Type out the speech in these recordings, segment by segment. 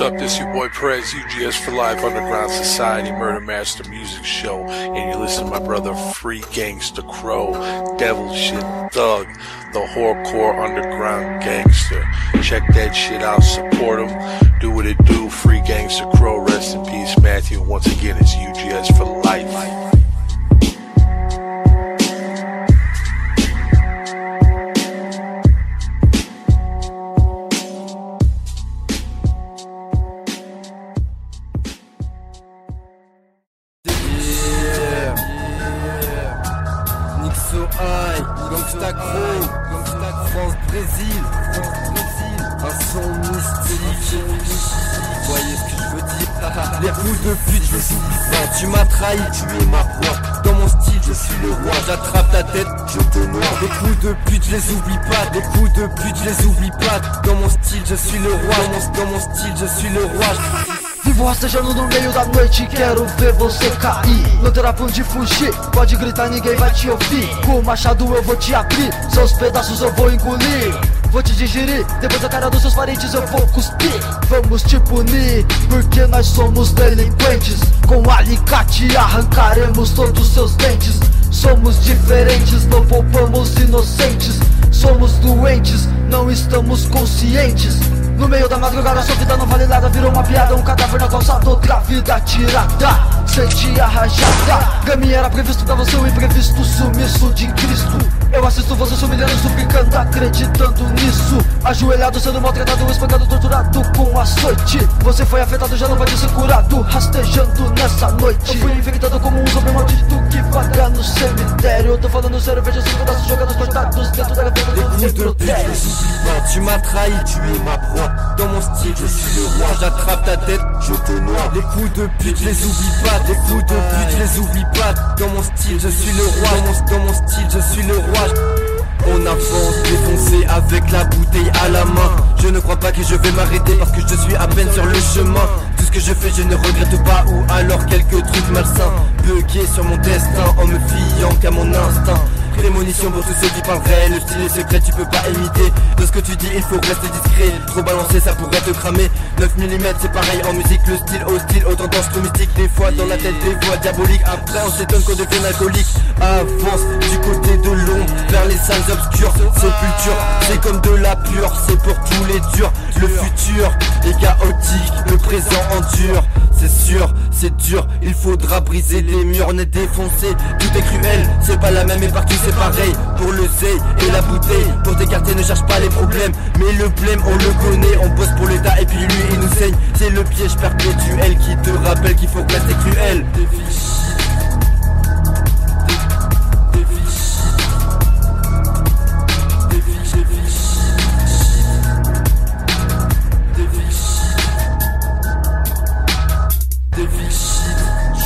What's up? This your boy Prez, UGS for Life, Underground Society, Murder Master Music Show, and you listen to my brother Free Gangster Crow, Devil Shit Thug, the Horrorcore Underground Gangster. Check that shit out, support him, do what it do. Free Gangster Crow, rest in peace, Matthew. Once again, it's UGS for Life. Style, je suis le roi. Vivo rastejando no meio da noite, quero ver você cair. Não terá pra onde fugir, pode gritar, ninguém vai te ouvir. Com o machado eu vou te abrir, seus pedaços eu vou engolir. Vou te digerir, depois da cara dos seus parentes eu vou cuspir. Vamos te punir, porque nós somos delinquentes. Com alicate arrancaremos todos seus dentes. Somos diferentes, não poupamos inocentes. Somos doentes, não estamos conscientes no meio da madrugada sua vida não vale nada. Virou uma piada, um cadáver na calçada Outra vida tirada, senti a rajada Gaminha era previsto pra você, o imprevisto Sumiço de Cristo Eu assisto você se humilhando, suplicando, acreditando nisso Ajoelhado, sendo maltratado, espancado, torturado com açoite Você foi afetado, já não vai ser curado Rastejando nessa noite Eu fui infectado como um zumbi maldito que vaga no cemitério Eu tô falando sério, veja esses pedaços jogados cortados Dentro da gaveta do pas. Tu m'as trahi, tu es ma proie. Dans mon style, je suis le roi. J'attrape ta tête, je te noie. Les coups de pute, les oublie pas. Les coups de pute, les oublie pas. Dans mon style, je suis le roi. Dans mon, style, je suis le roi. On avance défoncé avec la bouteille à la main Je ne crois pas que je vais m'arrêter parce que je suis à peine sur le chemin Tout ce que je fais je ne regrette pas ou alors quelques trucs malsains Bugué sur mon destin en me fiant qu'à mon instinct Prémonition pour tous ceux qui parlent réel Le style est secret tu peux pas imiter. De ce que tu dis il faut rester discret. Trop balancer ça pourrait te cramer. 9 mm c'est pareil en musique. Le style hostile aux tendances trop mystiques Des fois dans la tête des voix diaboliques. Après on s'étonne qu'on devienne alcoolique. Avance du côté de l'ombre Vers les salles obscures. Sépulture c'est comme de la pure. C'est pour tous les durs. Le futur est chaotique Le présent endure c'est sûr, c'est dur, il faudra briser les murs, on est défoncé, tout est cruel, c'est pas la même et partout c'est pareil, pour le zé et la bouteille, pour t'écarter ne cherche pas les problèmes, mais le blême on le connaît, on bosse pour l'état et puis lui il nous saigne, c'est le piège perpétuel qui te rappelle qu'il faut rester cruel.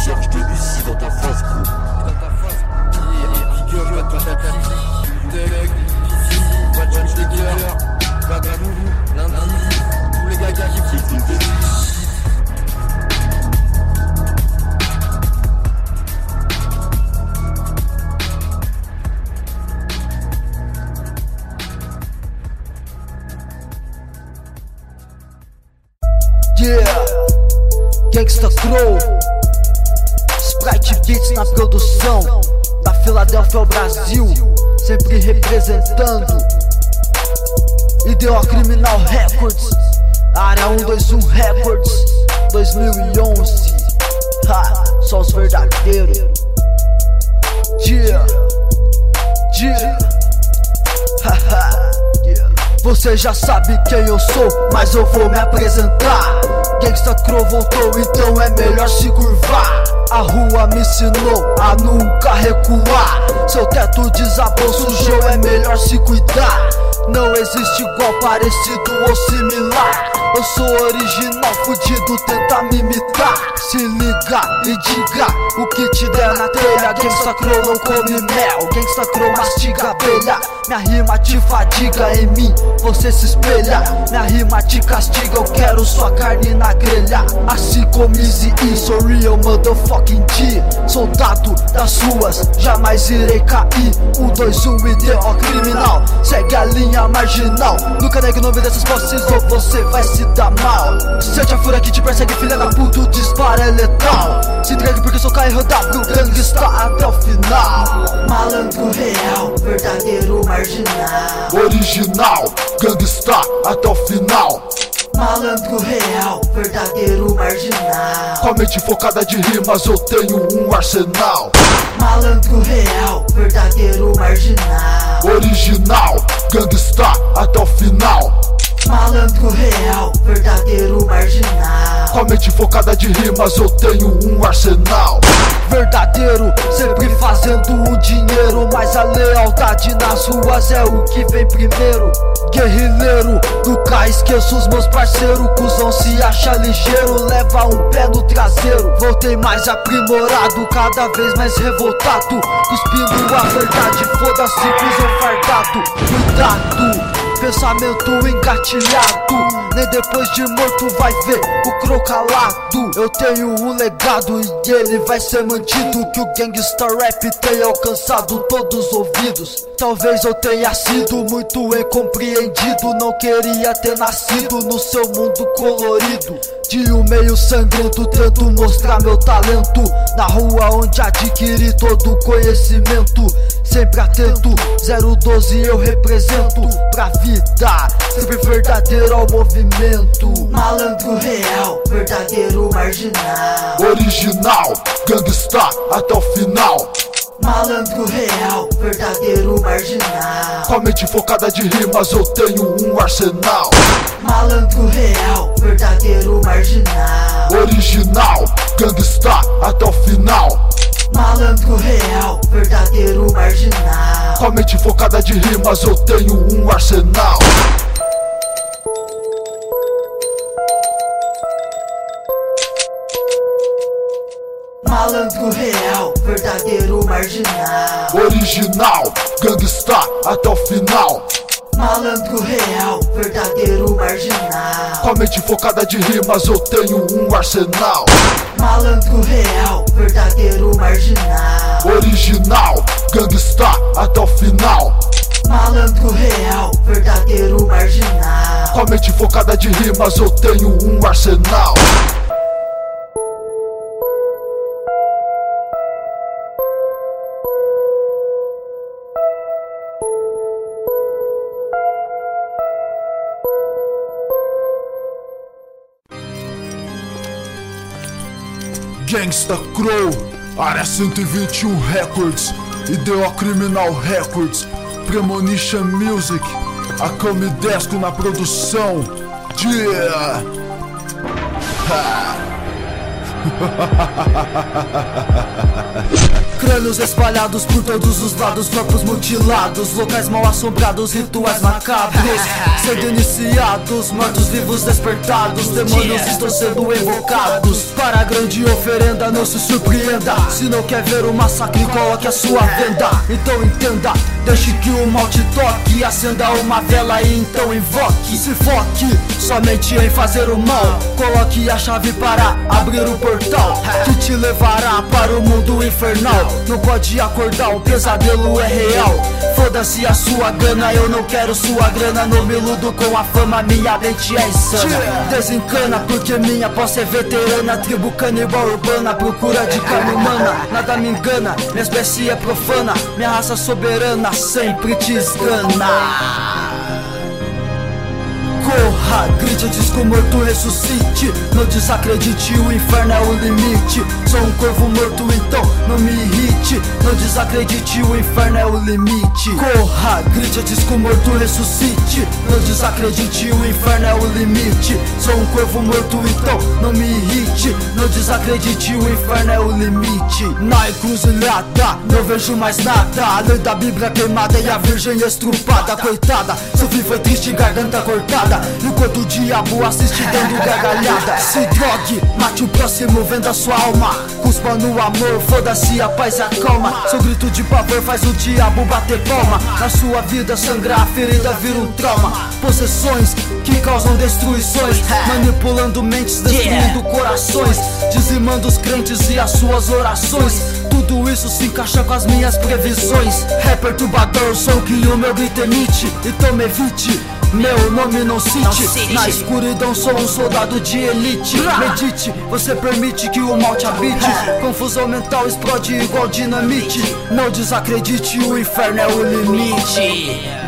Cherche de ici dans ta face, gros. Yeah, Gangsta Crow, Sprite Beats na produção, da Filadélfia ao Brasil, sempre representando. Ideal Criminal Records, Área 121 Records, 2011. Ha, só os verdadeiros. Yeah, yeah, haha. Você já sabe quem eu sou, mas eu vou me apresentar. Gangsta Crow voltou, então é melhor se curvar. A rua me ensinou a nunca recuar. Seu teto desabou, sujou, é melhor se cuidar. Não existe igual, parecido ou similar. Eu sou original, fudido, tenta me imitar. Se liga e diga o que te der na telha? Gangsta Crow não come mel? Gangsta Crow mastiga abelha? Minha rima te fadiga em mim Você se espelha. Minha rima te castiga Eu quero sua carne na grelha. Assim como Easy E Sou real motherfucking G Soldado das ruas Jamais irei cair. Um, dois, um e deu criminal. Segue a linha marginal. Nunca negue o nome dessas posses Ou você vai se dar mal. Sente a fúria que te persegue filha da puta O disparo é letal. Se entregue porque sou KRW Gangsta até o final. Malandro real Verdadeiro marginal. Original, gangsta até o final. Malandro real Verdadeiro marginal Com a mente focada de rimas, eu tenho um arsenal. Malandro real Verdadeiro marginal Original, gangsta até o final. Malandro real Verdadeiro marginal Com a mente focada de rimas, eu tenho um arsenal. verdadeiro, sempre fazendo um dinheiro. Mas a lealdade nas ruas é o que vem primeiro. Guerrilheiro, nunca esqueço os meus parceiros. Cusão se acha ligeiro, leva um pé no traseiro. Voltei mais aprimorado, cada vez mais revoltado. Cuspindo a verdade, foda-se, cuzão fardado. Cuidado. Pensamento engatilhado. Nem depois de morto vai ver o crocalado Eu tenho um legado e ele vai ser mantido. Que o gangsta rap tenha alcançado todos os ouvidos. Talvez eu tenha sido muito incompreendido. Não queria ter nascido no seu mundo colorido. De um meio sangrento tento mostrar meu talento. Na rua onde adquiri todo o conhecimento Sempre atento, 012 eu represento pra vida Sempre verdadeiro ao movimento Malandro real, verdadeiro marginal Original, gangsta até o final. Malandro real, verdadeiro marginal Com a mente focada de rimas, eu tenho um arsenal. Malandro real, verdadeiro marginal Original, gangsta até o final. Malandro real, verdadeiro marginal Com a mente focada de rimas, eu tenho um arsenal. Malandro real, verdadeiro marginal Original, gangsta até o final. Malandro real, verdadeiro marginal Com a mente focada de rimas, eu tenho um arsenal. Malandro real, verdadeiro marginal Original, gangsta até o final. Malandro real, verdadeiro marginal Com a mente focada de rimas, eu tenho um arsenal. Gangsta Crow, Área 121 Records, Ideal Criminal Records, Premonition Music, a Camidesco na produção. Yeah! Crânios espalhados por todos os lados, corpos mutilados, locais mal assombrados, rituais macabros, sendo iniciados, mortos-vivos despertados, demônios estão sendo evocados. Para a grande oferenda, não se surpreenda. Se não quer ver o massacre, coloque a sua venda. Então entenda, deixe que o mal te toque, acenda uma vela e então invoque. Se foque somente em fazer o mal, coloque a chave para abrir o portal que te levará para o mundo infernal. Não pode acordar, o pesadelo é real. Foda-se a sua gana, eu não quero sua grana. Não me iludo com a fama, minha mente é insana. Desencana, porque minha posse é veterana. Tribo canibal urbana, procura de carne humana. Nada me engana, minha espécie é profana. Minha raça soberana sempre te esgana. Corra, grite antes que o morto ressuscite. Não desacredite, o inferno é o limite. Sou um corvo morto, então não me irrite. Não desacredite, o inferno é o limite. Corra, grite, disco morto, ressuscite. Não desacredite, o inferno é o limite. Sou um corvo morto, então não me irrite. Não desacredite, o inferno é o limite. Na encruzilhada, não vejo mais nada. Além da Bíblia queimada e a Virgem estrupada. Coitada, sofri foi triste, garganta cortada Enquanto o diabo assiste dando gargalhada Se drogue, mate o próximo, venda sua alma. Cuspa no amor, foda-se a paz e a calma. Seu grito de pavor faz o diabo bater palma. Na sua vida sangrar, a ferida vira um trauma. Possessões que causam destruições Manipulando mentes, destruindo corações Dizimando os crentes e as suas orações. Tudo isso se encaixa com as minhas previsões. É perturbador o som que o meu grito emite. Então me evite meu nome não cite. Na escuridão sou um soldado de elite. Medite, você permite que o mal te habite. Confusão mental explode igual dinamite. Não desacredite, o inferno é o limite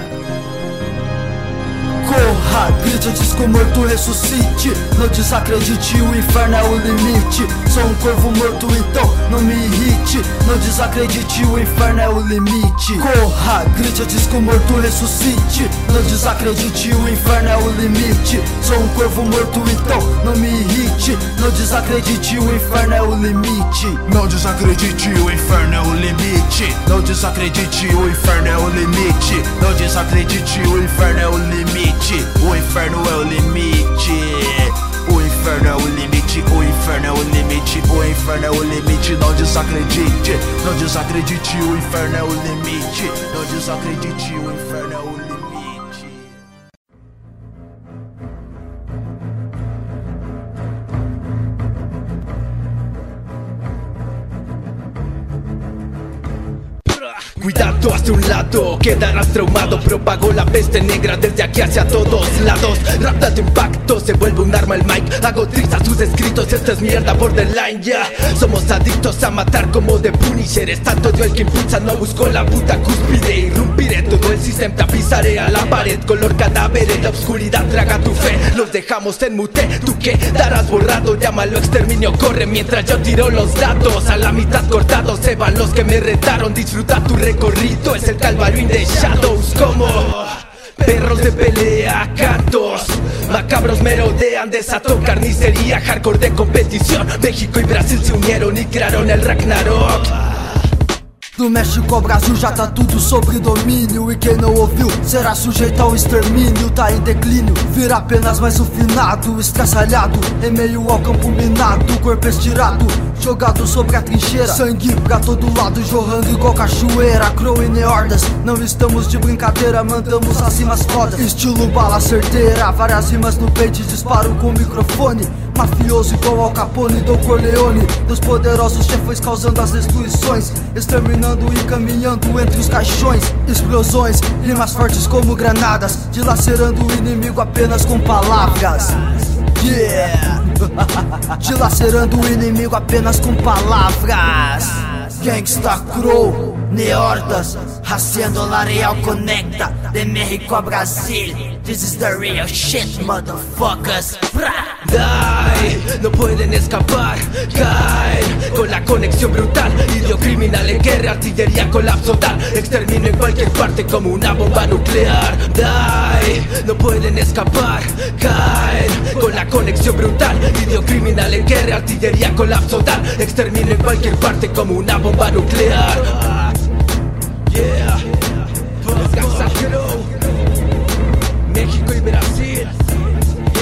Corra, grite, disco morto, ressuscite. Não desacredite, o inferno é o limite. Sou um corvo morto, então não me irrite. Não desacredite, o inferno é o limite. Corra, grite, disco morto, ressuscite. Não desacredite, o inferno é o limite. Sou um corvo morto, então não me irrite. Não desacredite, o inferno é o limite. Não desacredite, o inferno é o limite. Não desacredite, o inferno é o limite. Não desacredite, o inferno é o limite o inferno é o limite. O inferno é o limite, o inferno é o limite, o inferno é o limite. Não desacredite, não desacredite, o inferno é o limite. Não desacredite, o inferno é o limite. Cuidado hacia un lado, quedarás traumado Propago la peste negra desde aquí hacia todos lados. Rapta de impacto, se vuelve un arma el mic Hago trizas sus escritos, esta es mierda borderline ya Somos adictos a matar como de Punisher. Es tanto yo el que impulsa, no busco la puta cúspide. Irrumpiré todo el sistema, tapizaré a la pared. Color cadáver en la oscuridad, traga tu fe. Los dejamos en mute, tú quedarás borrado Llámalo exterminio, corre mientras yo tiro los datos. A la mitad cortados se van los que me retaron. Disfruta tu recorrido es el calvario the shadows como Perros de pelea, cantos Macabros merodean, desato carnicería Hardcore de competición. México y Brasil se unieron y crearon el Ragnarok Do México ao Brasil já tá tudo sobre domínio. E quem não ouviu será sujeito ao extermínio. Tá em declínio, vira apenas mais um finado. Estraçalhado, em meio ao campo minado. Corpo estirado, jogado sobre a trincheira. Sangue pra todo lado, jorrando igual cachoeira. Crow e neordas, não estamos de brincadeira. Mandamos as rimas fodas, estilo bala certeira Várias rimas no peito, disparo com o microfone Mafioso igual ao Capone do Corleone. Dos poderosos chefões causando as destruições. Exterminando e caminhando entre os caixões. Explosões, rimas fortes como granadas. Dilacerando o inimigo apenas com palavras. Yeah! Dilacerando o inimigo apenas com palavras. Gangsta Crow, Neordas, Haciendo la Real Conecta De México a Brasil This is the real shit, motherfuckers Dai, no pueden escapar, caen con la conexión brutal. Idio criminal en guerra, artillería colapso tal. Extermino en cualquier parte como una bomba nuclear. Dai, no pueden escapar, caen con la conexión brutal. Idio criminal en guerra, artillería colapso tal. Extermino en cualquier parte como una bomba nuclear. Yeah, México y Brasil.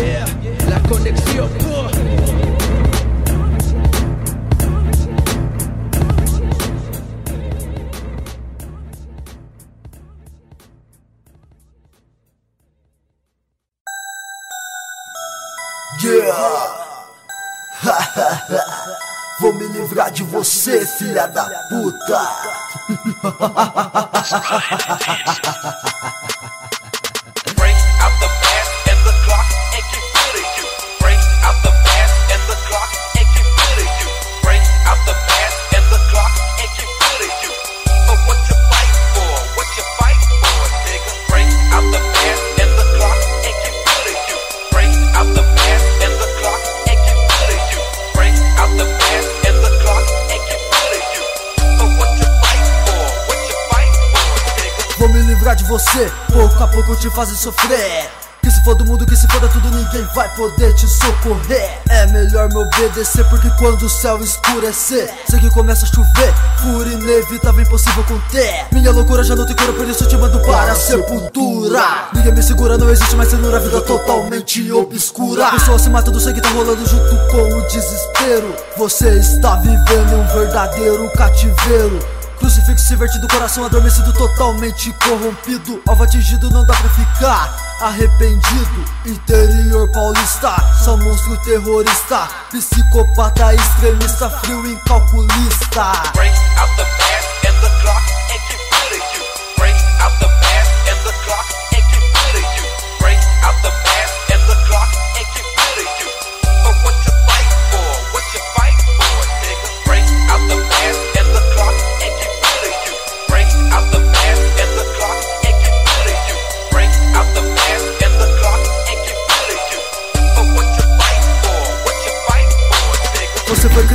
Yeah, la conexión. uh. Yeah! Vou me livrar de você, filha da puta! 哈哈哈哈哈哈！哈哈哈哈哈哈！Você Pouco a pouco te fazem sofrer que se for do mundo, que se for tudo, ninguém vai poder te socorrer. É melhor me obedecer, porque quando o céu escurecer, sei que começa a chover, fúria inevitável, impossível conter. Minha loucura já não tem cura, por isso te mando para a sepultura. Ninguém me segura, não existe mais censura, vida totalmente obscura. Pessoa se mata do sangue, tá rolando junto com o desespero. Você está vivendo um verdadeiro cativeiro. Crucifixo invertido, coração adormecido, totalmente corrompido. Alvo atingido, não dá pra ficar arrependido. Interior paulista, só monstro terrorista. Psicopata extremista, frio incalculista. Break out the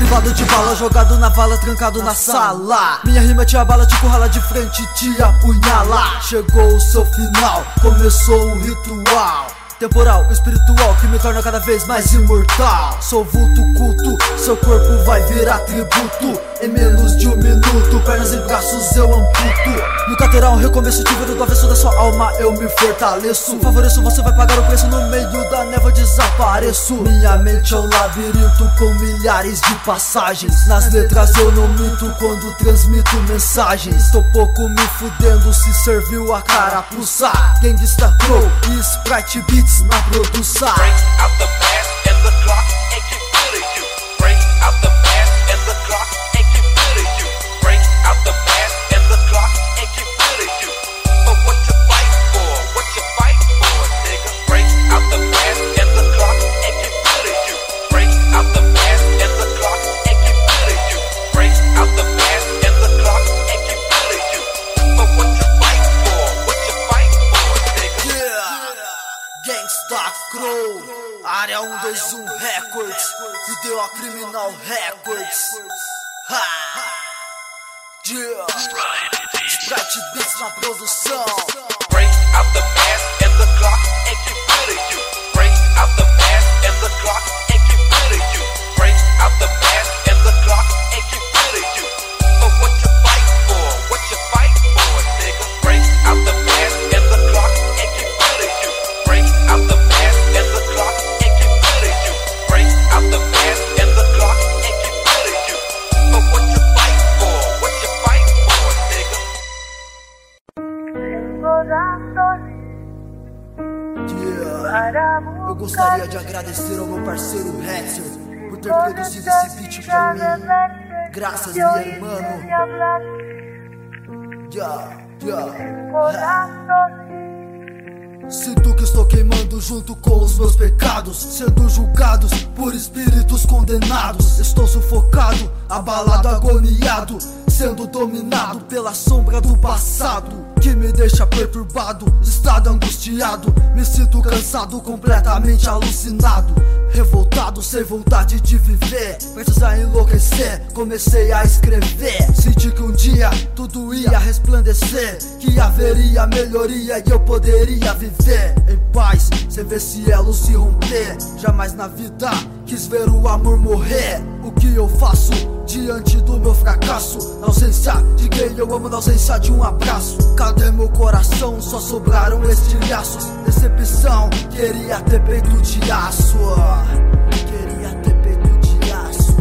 Crivado de bala, jogado na vala, trancado na sala. Minha rima te abala, te currala de frente, te apunhala. Chegou o seu final, começou o ritual. Temporal, espiritual, que me torna cada vez mais imortal. Sou vulto culto, seu corpo vai virar tributo. Em menos de um minuto, pernas e braços eu amputo. Nunca terá um recomeço, te do avesso da sua alma, eu me fortaleço. Favoreço, você vai pagar o preço no meio da névoa, desapareço. Minha mente é um labirinto com milhares de passagens. Nas letras eu não minto quando transmito mensagens. Tô pouco me fudendo se serviu a carapuça. Gangsta Crow e Sprite Beats na produção. Criminal Records. Ha! Yeah. Sprite Beats na produção. Gostaria de agradecer ao meu parceiro Hetzer por ter produzido esse beat pra mim. Graças, meu irmão. Yeah, yeah. Sinto que estou queimando junto com os meus pecados, sendo julgados por espíritos condenados. Estou sufocado, abalado, agoniado, sendo dominado pela sombra do passado que me deixa perturbado, estado angustiado. Me sinto cansado, completamente alucinado, revoltado, sem vontade de viver. Prestes a enlouquecer, comecei a escrever. Senti que um dia tudo ia resplandecer, que haveria melhoria e eu poderia viver em paz, sem ver cielo se romper. Jamais na vida quis ver o amor morrer. O que eu faço diante do meu fracasso? Na ausência de quem eu amo, na ausência de um abraço. Cadê meu coração? Só sobraram estilhaços. Decepção, queria ter peito de aço. Queria ter peito de aço.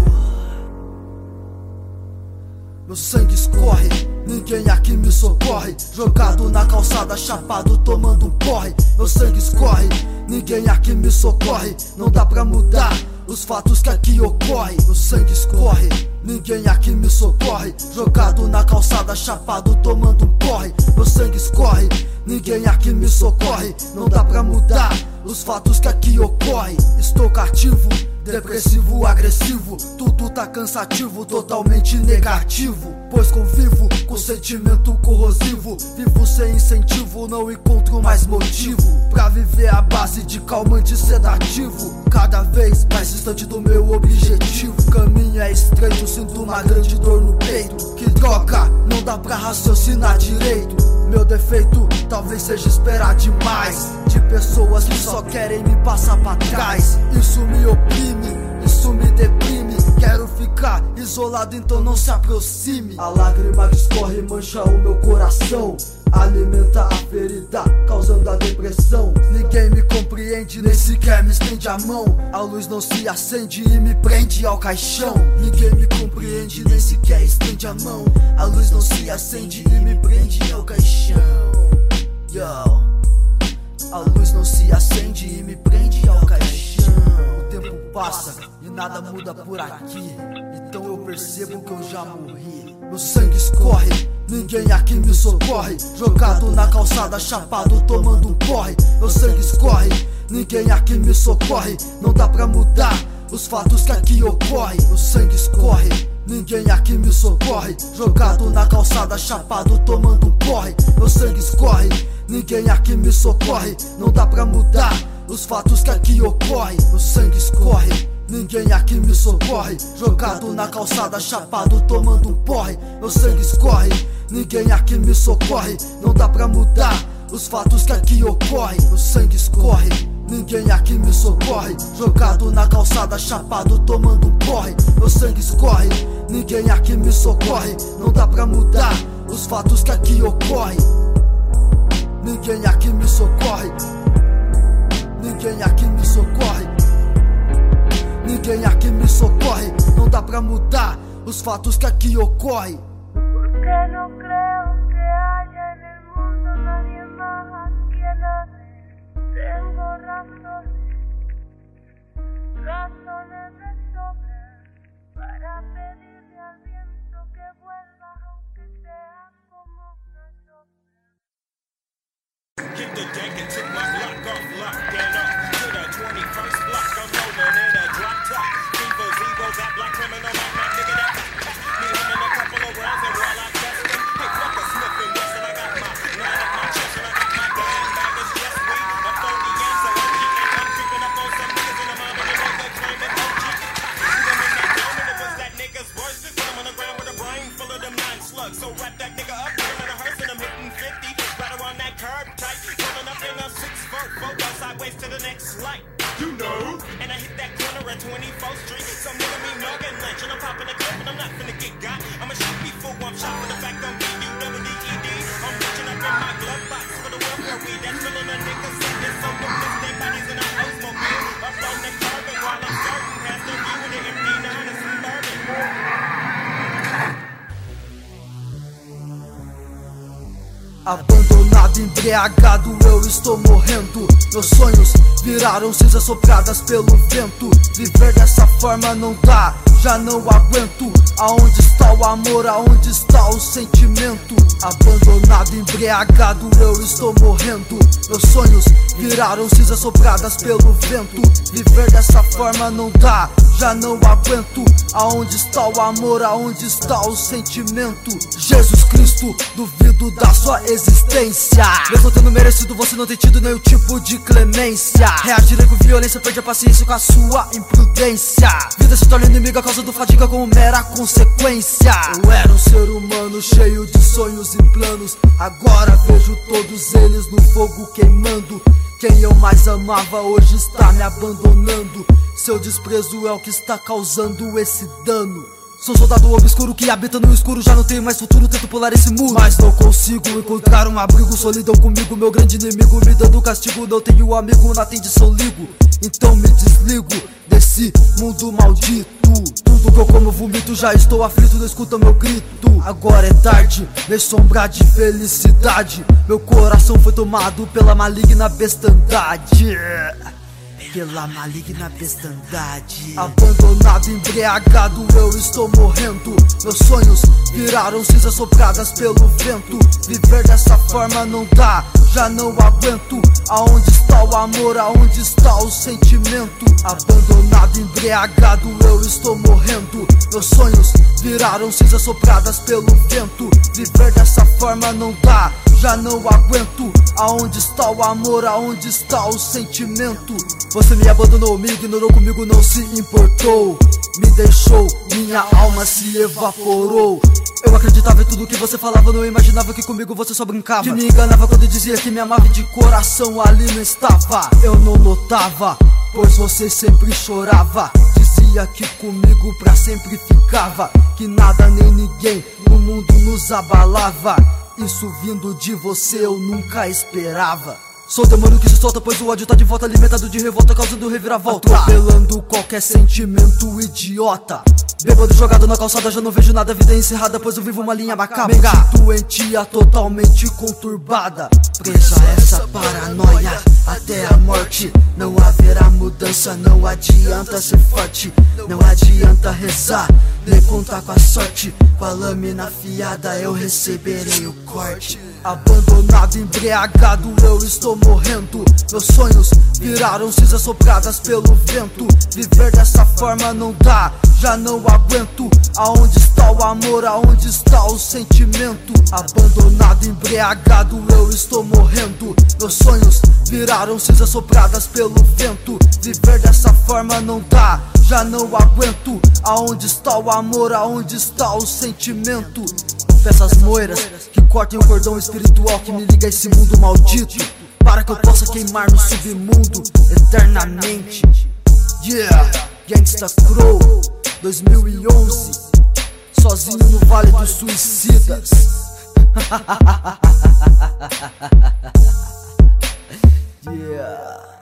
Meu sangue escorre, ninguém aqui me socorre. Jogado na calçada, chapado, tomando um porre. Meu sangue escorre, ninguém aqui me socorre. Não dá pra mudar os fatos que aqui ocorrem. Meu sangue escorre, ninguém aqui me socorre. Jogado na calçada, chapado, tomando um porre. Meu sangue escorre, ninguém aqui me socorre. Não dá pra mudar os fatos que aqui ocorrem. Estou cativo. Depressivo, agressivo, tudo tá cansativo, totalmente negativo. Pois convivo com sentimento corrosivo. Vivo sem incentivo, não encontro mais motivo pra viver a base de calmante sedativo. Cada vez mais distante do meu objetivo. Caminho é estreito, sinto uma grande dor no peito. Que droga, não dá pra raciocinar direito. Meu defeito talvez seja esperar demais De pessoas que só querem me passar pra trás Isso me oprime, isso me deprime. Quero ficar isolado, então não se aproxime. A lágrima que escorre mancha o meu coração. Alimenta a ferida, causando a depressão. Ninguém me compreende, nem sequer me estende a mão. A luz não se acende e me prende ao caixão. Ninguém me compreende, nem sequer estende a mão. A luz não se acende e me prende ao caixão. Yo. A luz não se acende e me prende ao caixão passa e nada muda por aqui Então eu percebo que eu já morri Meu sangue escorre Ninguém aqui me socorre. Jogado na calçada, chapado, tomando um porre. Meu sangue escorre. Ninguém aqui me socorre. Não dá pra mudar os fatos que aqui ocorrem. Meu sangue escorre. Ninguém aqui me socorre. Jogado na calçada, chapado, tomando um porre. Meu sangue escorre. Ninguém aqui me socorre. Não dá pra mudar os fatos que aqui ocorrem. Meu sangue escorre. Ninguém aqui me socorre. Jogado na calçada, chapado, tomando um porre. Meu sangue escorre. Ninguém aqui me socorre. Não dá pra mudar os fatos que aqui ocorrem. Meu sangue escorre. Ninguém aqui me socorre. Jogado na calçada, chapado, tomando um porre. Meu sangue escorre. Ninguém aqui me socorre. Não dá pra mudar os fatos que aqui ocorrem. Ninguém aqui me socorre. Ninguém aqui me socorre. Ninguém aqui me socorre. Não dá pra mudar os fatos que aqui ocorrem. Porque no creo que haya el mundo nadie más a quien. Tengo razones, razones de sobra para pedirle Get the dank and took my block off lock at 24th Street. Some nigga me Morgan Lynch and I'm popping a clip and I'm not finna get got. I'ma shoot before I'm shot for the fact I'm. I'm reaching up in my glove box for the welfare weed that's filling a nigga sentence. So them fix their bodies in a Oldsmobile. Up on the carbon while I'm starting past the view with the empty nine and some bourbon. Abandonado, embriagado, eu estou morrendo. Meus sonhos viraram cinzas sopradas pelo vento. Viver dessa forma não dá, já não aguento. Aonde está o amor? Aonde está o sentimento? Abandonado, embriagado, eu estou morrendo. Meus sonhos viraram cinzas sopradas pelo vento. Viver dessa forma não dá, já não aguento. Aonde está o amor? Aonde está o sentimento? Jesus Cristo, duvido da sua existência. Mesmo tendo merecido, você não tem tido nenhum tipo de clemência. Reagirei com violência, perde a paciência com a sua imprudência. Vida se torna inimiga a causa do fadiga como mera consequência. Eu era um ser humano cheio de sonhos e planos. Agora vejo todos eles no fogo queimando. Quem eu mais amava hoje está me abandonando. Seu desprezo é o que está causando esse dano. Sou soldado obscuro que habita no escuro. Já não tenho mais futuro, tento pular esse muro. Mas não consigo encontrar um abrigo Solidão comigo, meu grande inimigo Me dando castigo, não tenho amigo Na atendição ligo, então me desligo Desse mundo maldito. Tudo que eu como vomito. Já estou aflito, não escuta meu grito. Agora é tarde, me sombra de felicidade. Meu coração foi tomado pela maligna bestandade pela maligna bestandade. Abandonado, embriagado, eu estou morrendo. Meus sonhos viraram cinzas sopradas pelo vento. Viver dessa forma não dá, já não aguento. Aonde está o amor? Aonde está o sentimento? Abandonado, embriagado, eu estou morrendo. Meus sonhos viraram cinzas sopradas pelo vento. Viver dessa forma não dá, já não aguento. Aonde está o amor? Aonde está o sentimento? Você me abandonou, me ignorou comigo, não se importou. Me deixou, minha alma se evaporou. Eu acreditava em tudo que você falava, não imaginava que comigo você só brincava. Que me enganava quando dizia que me amava e de coração ali não estava. Eu não notava, pois você sempre chorava. Dizia que comigo pra sempre ficava. Que nada nem ninguém no mundo nos abalava. Isso vindo de você eu nunca esperava. Sou o demônio que se solta, pois o ódio tá de volta, alimentado de revolta, causando reviravolta. Atropelando qualquer sentimento idiota. Bêbado jogado na calçada, já não vejo nada, vida encerrada, pois eu vivo uma linha macabra. Doentia, totalmente conturbada. Presa essa paranoia até a morte. Não haverá mudança, não adianta ser forte. Não adianta rezar, nem contar com a sorte. Com a lâmina afiada eu receberei o corte. Abandonado, embriagado, eu estou morrendo. Meus sonhos viraram cinzas sopradas pelo vento. Viver dessa forma não dá, já não aguento. Aonde está o amor? Aonde está o sentimento? Abandonado, embriagado, eu estou morrendo. Meus sonhos viraram cinzas sopradas pelo vento. Viver dessa forma não dá, já não aguento. Aonde está o amor? Aonde está o sentimento? Peças moiras que cortem o cordão espiritual que me liga a esse mundo maldito. Para que eu possa queimar no submundo eternamente. Yeah, Gangsta Crow 2011. Sozinho no Vale dos Suicidas. yeah.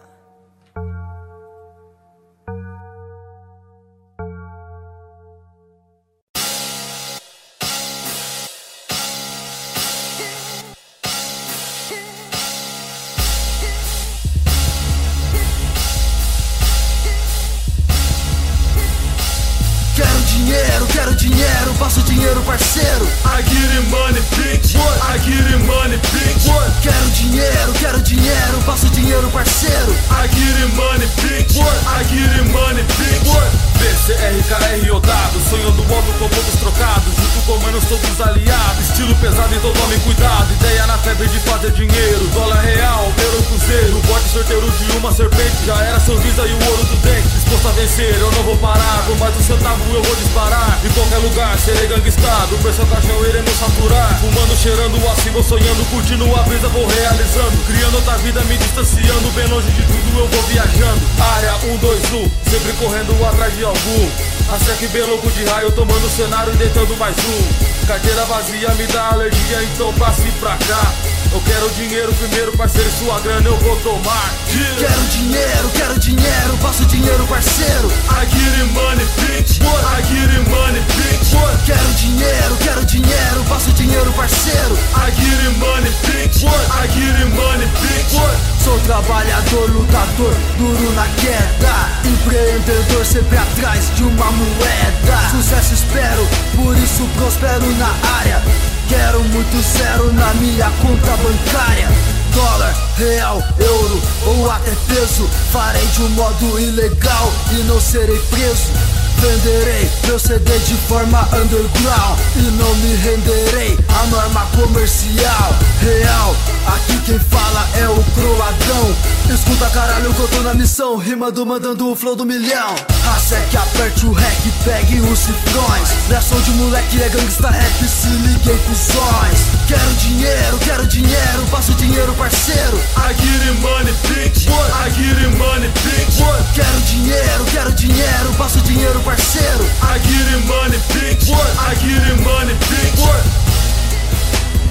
Dinheiro, quero dinheiro, passo dinheiro, parceiro. I get it money, bitch. I get it money, bitch. Quero dinheiro, quero dinheiro, passo dinheiro, parceiro. I get it money, bitch. I get it money, bitch. BCRKR dado, sonhando modo com poucos trocados Junto com manos todos aliados Estilo pesado, então tome cuidado Ideia na febre de fazer dinheiro Dólar real, euro cruzeiro Bote sorteiro de uma serpente Já era seu visa e o ouro do dente Disposto a vencer, eu não vou parar. Com mais um centavo eu vou disparar. Em qualquer lugar, serei gangstado Preço caixão, iremos saturar. Fumando, cheirando assim, vou sonhando Curtindo a brisa, vou realizando. Criando outra vida, me distanciando. Bem longe de tudo, eu vou viajando. Área 121, sempre correndo atrás de algum. A sec bem louco de raio, tomando cenário e deitando mais um. Carteira vazia me dá alergia, então passe pra cá Eu quero dinheiro primeiro, parceiro, sua grana eu vou tomar Yeah. Quero dinheiro, quero dinheiro, passo dinheiro, parceiro. I get money, bitch I get money, bitch Quero dinheiro, quero dinheiro, passo dinheiro, parceiro. I get money, bitch I get money, bitch Sou trabalhador, lutador, duro na queda. Empreendedor, sempre atrás de uma moeda. Sucesso espero, por isso prospero na área. Quero muito zero na minha conta bancária. Dólar, real, euro ou até peso. Farei de um modo ilegal e não serei preso. Venderei meu CD de forma underground E não me renderei à norma comercial Real, aqui quem fala é o croadão Escuta caralho que eu tô na missão. Rimando, mandando o flow do milhão. Raça que aperte o rec, pegue os cifrões. Não é de moleque, é gangsta rap Se liguem cuzões Quero dinheiro, quero dinheiro Passo dinheiro parceiro. I get it money, bitch. I get it money, bitch. Quero dinheiro, quero dinheiro Passo dinheiro parceiro. I get it money, bitch. I get it money, bitch.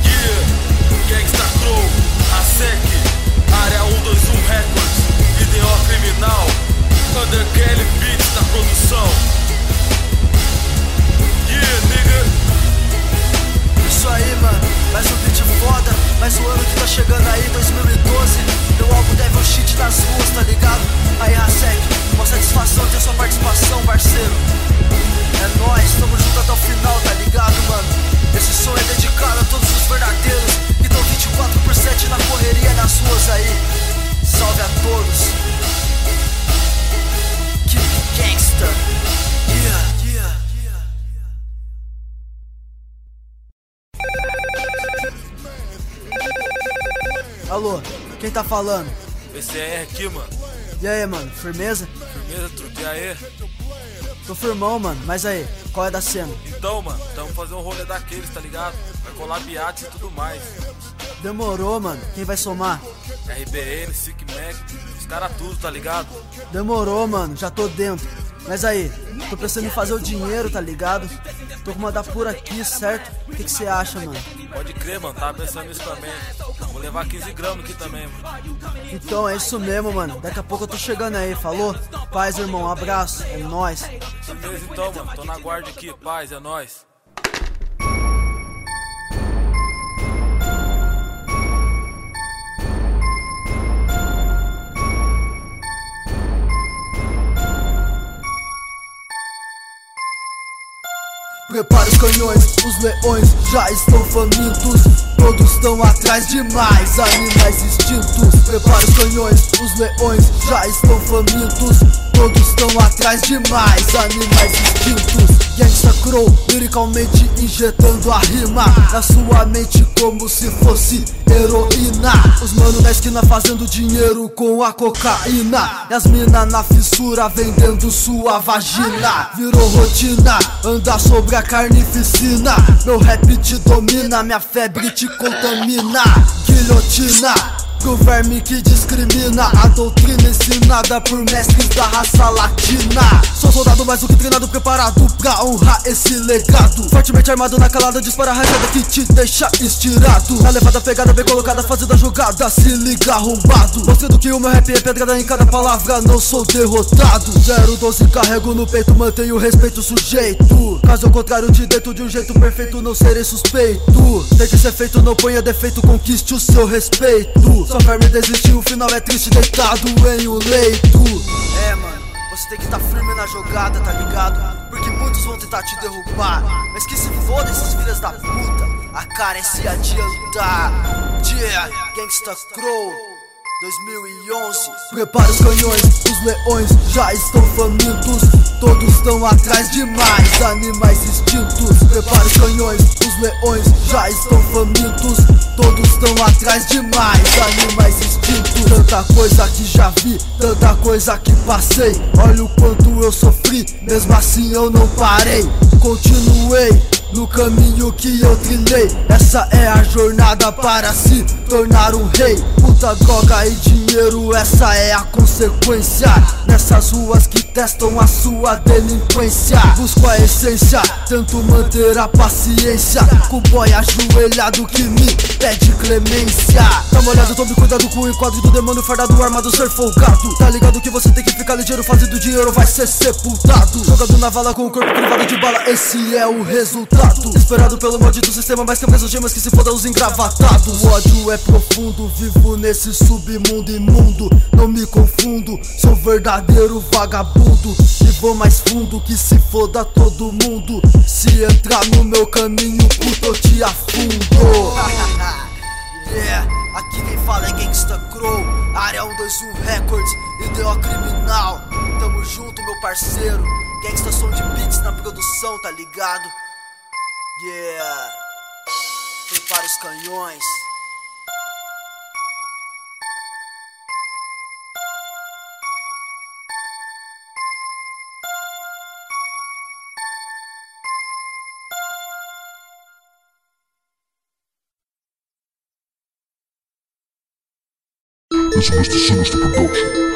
Yeah, Gangsta Crow, a SEC, Área 121 Records, IDO Criminal, Under Kelly Beats na produção. Yeah, nigga. Isso aí, mano, mais um beat foda Mais um ano que tá chegando aí, 2012 Meu álbum Devil Shit nas ruas, tá ligado? Aí, Rasek, uma satisfação ter sua participação, parceiro É nóis, tamo junto até o final, tá ligado, mano? Esse som é dedicado a todos os verdadeiros Que tão 24 por 7 na correria nas ruas aí Salve a todos Keep Gangsta Yeah, yeah, yeah Alô, quem tá falando? PCR aqui, mano. E aí, mano, firmeza? Firmeza, truque aí. Tô firmão, mano, mas aí, Qual é da cena? Então, mano, tamo fazendo um rolê daqueles, tá ligado? Vai colar biates e tudo mais. Demorou, mano. Quem vai somar? RBN, Sick Mac, os caras tudo, tá ligado? Demorou, mano. Já tô dentro. Mas aí, tô pensando em fazer o dinheiro, tá ligado? Tô com mandar por aqui, certo? O que você acha, mano? Pode crer, mano, tava pensando nisso também. Vou levar 15 gramas aqui também, mano. Então é isso mesmo, mano. Daqui a pouco eu tô chegando aí, falou? Paz, irmão. Um abraço. É nóis. Beleza então, mano, tô na guarda aqui, paz, é nóis. Me parë shkojnojnë, uzne ojnë Gjaj s'to fëmin t'uz Todos estão atrás de mais animais extintos. Prepara os canhões, os leões já estão famintos. Todos estão atrás de mais animais extintos. Gangsta Crow, liricalmente injetando a rima Na sua mente como se fosse heroína. Os mano da esquina fazendo dinheiro com a cocaína. E as mina na fissura vendendo sua vagina. Virou rotina, andar sobre a carnificina. Meu rap te domina, minha febre te contamina Guilhotina Pro verme que discrimina A doutrina ensinada por mestres da raça latina. Sou soldado mais do que treinado, preparado pra honrar esse legado. Fortemente armado na calada, dispara a rajada que te deixa estirado. Na levada pegada, bem colocada, fazendo a jogada Se liga arrombado. Mostrando que o meu rap é pedrada em cada palavra Não sou derrotado. 012 carrego no peito, mantenho o respeito sujeito. Caso contrário, te deito de um jeito perfeito Não serei suspeito. Tem que ser feito, não ponha defeito Conquiste o seu respeito Só verme desistiu, o final é triste Deitado em um leito É, mano você tem que estar firme na jogada, tá ligado? Porque muitos vão tentar te derrubar. Mas que se foda esses filhas da puta. A cara é se adiantar. Yeah, Gangsta Crow. 2011 Prepara os canhões, os leões já estão famintos. Todos estão atrás de mais animais extintos. Prepara os canhões, os leões já estão famintos. Todos estão atrás de mais animais extintos. Tanta coisa que já vi, tanta coisa que passei. Olha o quanto eu sofri, mesmo assim eu não parei. Continuei no caminho que eu trilhei Essa é a jornada para se tornar um rei. Puta droga e dinheiro, essa é a consequência. Nessas ruas que testam a sua delinquência. Busco a essência, tento manter a paciência. Com boy ajoelhado que me pede clemência. Tá molhado, tome cuidado com o enquadro do demônio fardado armado ser folgado. Tá ligado que você tem que ficar ligeiro, fazendo dinheiro vai ser sepultado. Jogado na vala com o corpo privado de bala, esse é o resultado Esperado pelo maldito sistema, mas que preso gemas que se foda os engravatados. O ódio é profundo, vivo nesse submundo imundo. Não me confundo, sou verdadeiro vagabundo. E vou mais fundo que se foda todo mundo. Se entrar no meu caminho, puto, eu te afundo. Yeah, aqui quem fala é Gangsta Crow. Área 121 Records, IDO Criminal. Tamo junto, meu parceiro. Gangsta som de beats na produção, tá ligado? Yeah, prepara os canhões. It's Mr. Sinister Production.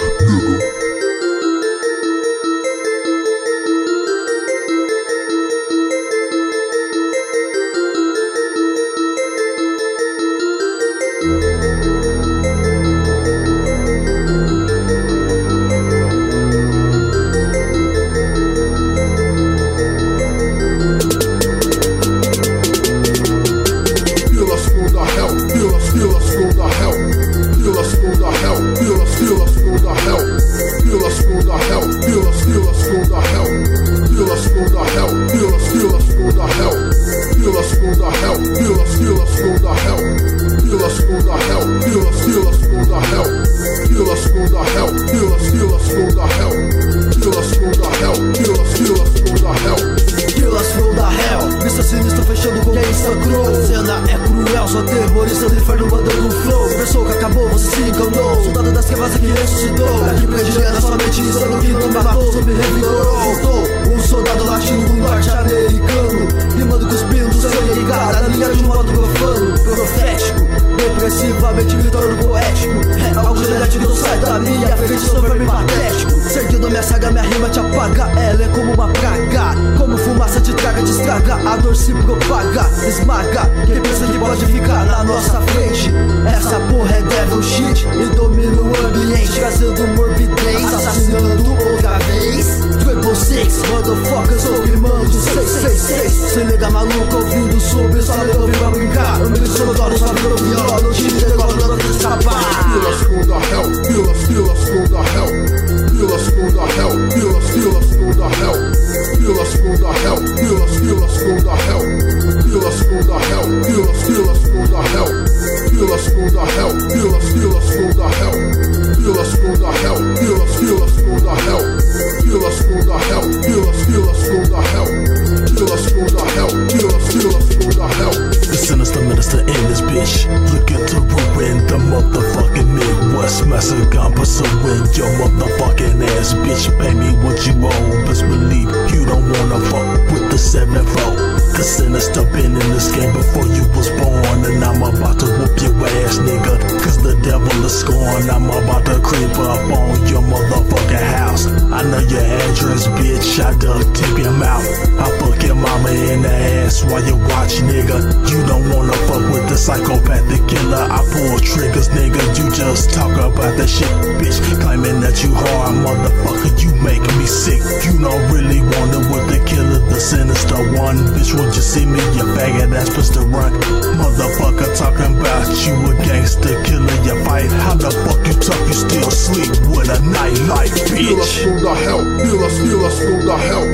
Triggers, nigga. You just talk about that shit, bitch. Claiming that you hard, motherfucker. You make me sick. You don't really want it with the killer, the sinister one. Bitch, would you see me? You faggot ass supposed to run. Motherfucker talking about you a gangster killer. You fight. How the fuck you talk? You still sleep with a nightlight, Feel us bitch. the hell, feel us, feel us from the hell.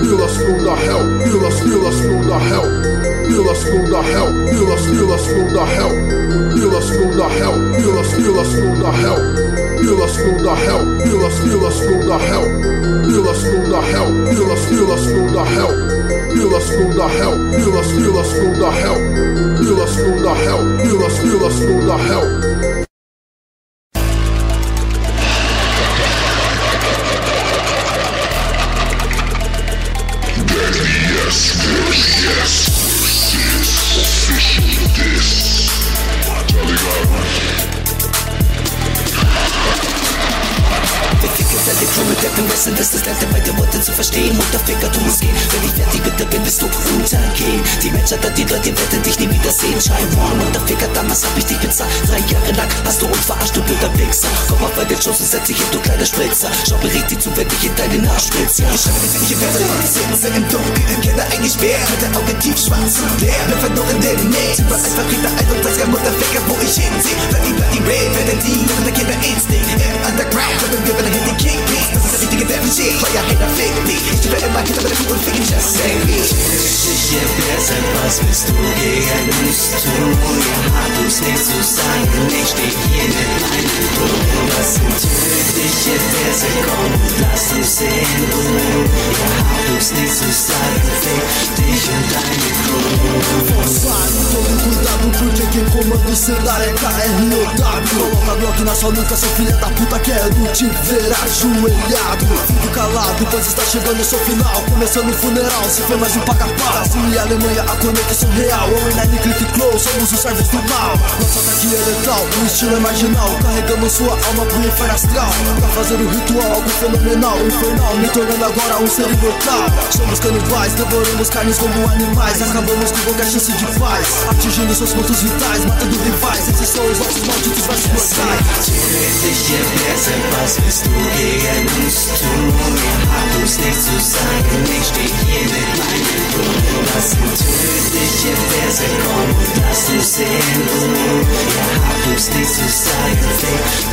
Feel us from the hell, feel us, feel us from the hell. Us from the hell, feel us from the hell. Us from the hell, feel us from the hell. Us from the hell, feel us from the hell. Us from the hell, feel us from the hell. Us from the hell, feel us from the hell. From the hell, feel us from the hell. Damals hab ich dich bezahlt. Drei Jahre lang hast du Wichser. Komm auf bei den Schuss und setz dich hin, du kleiner Spritzer. Schau, bericht die zu, wenn ich in deinen Arsch spritze. Ich schreibe die welche Werte, die sitze im Dunkeln. Kinder eigentlich schwer, mit den Augen tief schwarz und leer. Bin verloren in Nähe. Sind wir einfach hinter ein und weiß kein Mutterficker, wo ich hinsehe. Bloody, bloody red, werden die, ihren Kinder Instinct. Im Underground, können wir, wenn er hinter King Beats. Das ist der richtige Devil Shit, Hater fick me. Ich stehe immer hinter meiner Kuh und fick ihn, just say me. Wer sein, was willst du gegen uns tun? Habt uns nichts zu sagen, ich steh hier mit meinem É Começando o funeral, se foi mais um Brasil e Alemanha, a conexão real Online, click close, somos os servos do mal Nosso ataque é letal, o estilo é marginal Carregamos sua alma pro inferno astral. Pra fazer o ritual, algo fenomenal Infernal, me tornando agora um ser imortal. Somos canibais, devoramos carnes como animais. Acabamos com qualquer chance de paz. Atingindo seus pontos vitais, matando rivais. Esses são os nossos malditos versos mortais.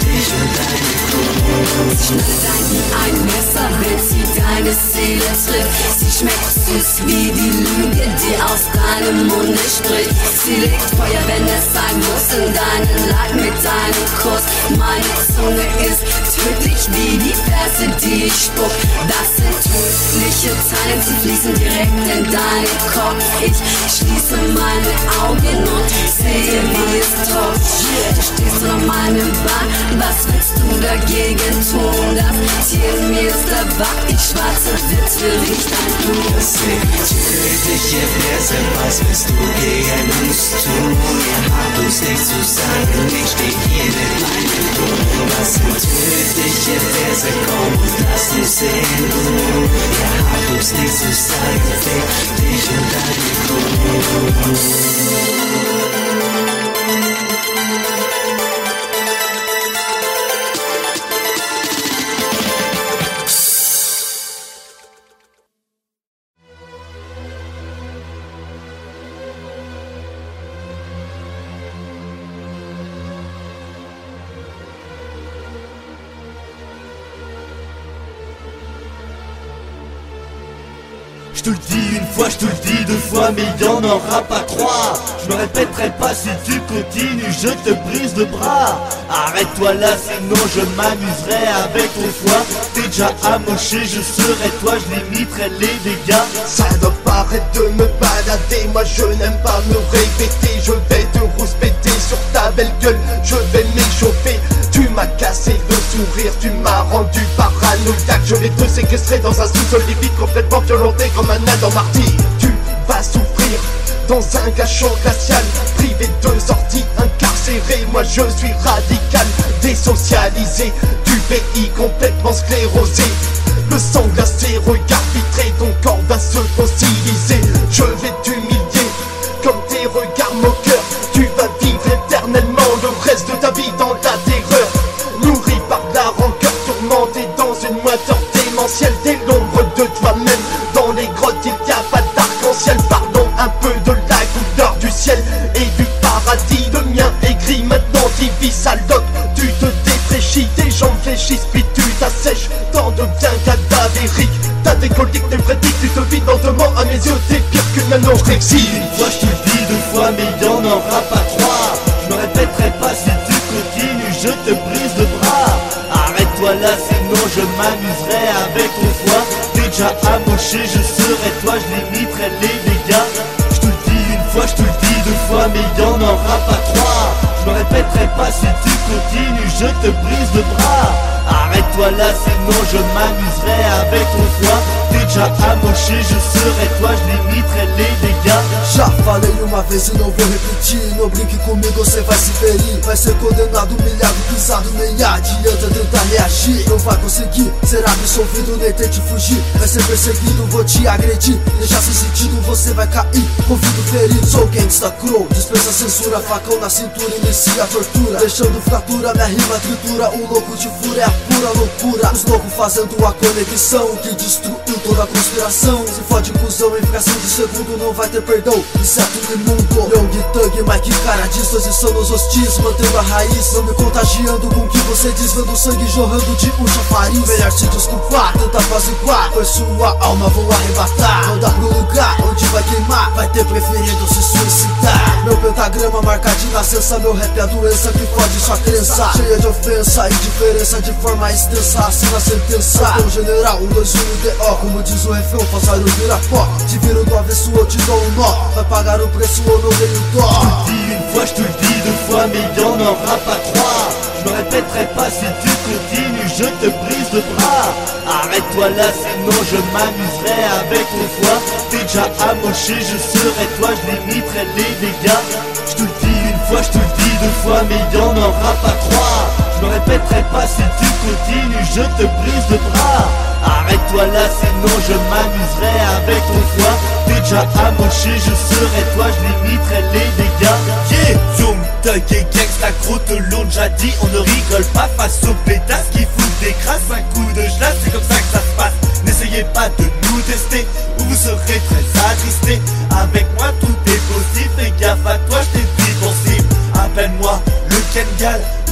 Dich und deine Crew. Schneide deinen ein Messer, bis sie deine Seele trifft. Sie schmeckt süß wie die Lüge, die aus deinem Munde spricht. Sie legt Feuer, wenn es sein muss, in deinen Leib mit deinem Kuss. Meine Zunge ist tödlich wie die Verse, die ich spuck. Das sind tödliche Zeilen, sie fließen direkt in deinen Kopf. Ich schließe meine Augen und sehe, wie es tropft. Du stehst unter meinem Bein, was willst du dagegen tun? Das Tier in mir ist Tabak, die schwarze Witwe riecht an du. Tödliche Blässe, was willst du gegen uns tun? Ihr habt uns nichts zu sagen, ich steh hier mit meinem Blut. Was sind tödliche Verse, komm lass uns sehen, Ruhe. Ihr habt uns nichts zu sagen, fick dich und deine Blut. Je te le dis deux fois, mais il en aura pas trois. Je me répéterai pas si tu continues, je te brise le bras. Arrête-toi là, sinon je m'amuserai avec ton foie. T'es déjà amoché, je serai toi, je limiterai les dégâts. Ça doit paraître de me balader, moi je n'aime pas me répéter Je vais te rouspéter sur ta belle gueule, je vais m'échauffer Tu m'as cassé le sourire, tu m'as rendu paranoïaque Je vais te séquestrer dans un sous-sol limite complètement comme un Adam Marty. Tu vas souffrir dans un cachot falei uma vez e não vou repetir. Não brinque comigo, você vai se ferir. Vai ser condenado, humilhado, pisado Nem adianta tentar reagir. Não vai conseguir ser absolvido, nem tente fugir. Vai ser perseguido, vou te agredir. Deixar sem sentido, você vai cair. Convido ferido, sou gangsta crow Dispensa censura, facão na cintura Inicia a tortura, deixando fratura Minha rima tritura, o louco de fúria É a pura loucura. Os loucos fazendo a conexão Que destruiu toda a conspiração. Se fode cuzão, em fração de segundo Não vai ter perdão, inseto imundo. Young Thug, Mike, cara, disposição nos hostis. Mantendo a raiz, não me contagiando Com o que você diz, vendo sangue jorrando de um chafariz Melhor se desculpar, tenta apaziguar. Pois sua alma vou arrebatar. Manda pro lugar onde vai queimar. Vai ter preferido se suicidar. Meu pentagrama marca de nascença. Meu rap é a doença que fode sua crença. Cheia de ofensa e diferença de forma extensa. Assina a sentença. Meu general, um, dois, um, DO Como diz o refrão, passarinho vira pó viro do avesso, eu te dou um nó Vai pagar o preço ou não tenho dó Je dis une fois, je te le dis deux fois, mais il y en aura pas trois. Je me répéterai pas si tu continues, je te brise le bras. Arrête-toi là, sinon je m'amuserai avec ton foie. T'es déjà amoché, je serai toi, je limiterai les dégâts. Je te le dis une fois, je te le dis deux fois, mais il y en aura pas trois. Je me répéterai pas si tu continues, je te brise le bras. Arrête-toi là, sinon je m'amuserai avec ton foie. T'es déjà amoché, je serai toi, je limiterai les dégâts. Yeah, Zoom, Thug et Gex, la croûte lourde, dit On ne rigole pas face aux pétasses qui foutent des crasses. Un coup de glace, c'est comme ça que ça se passe. N'essayez pas de nous tester, ou vous serez très attristés. Avec moi, tout est possible, fais gaffe à toi, je t'ai dit pour cible. Appelle-moi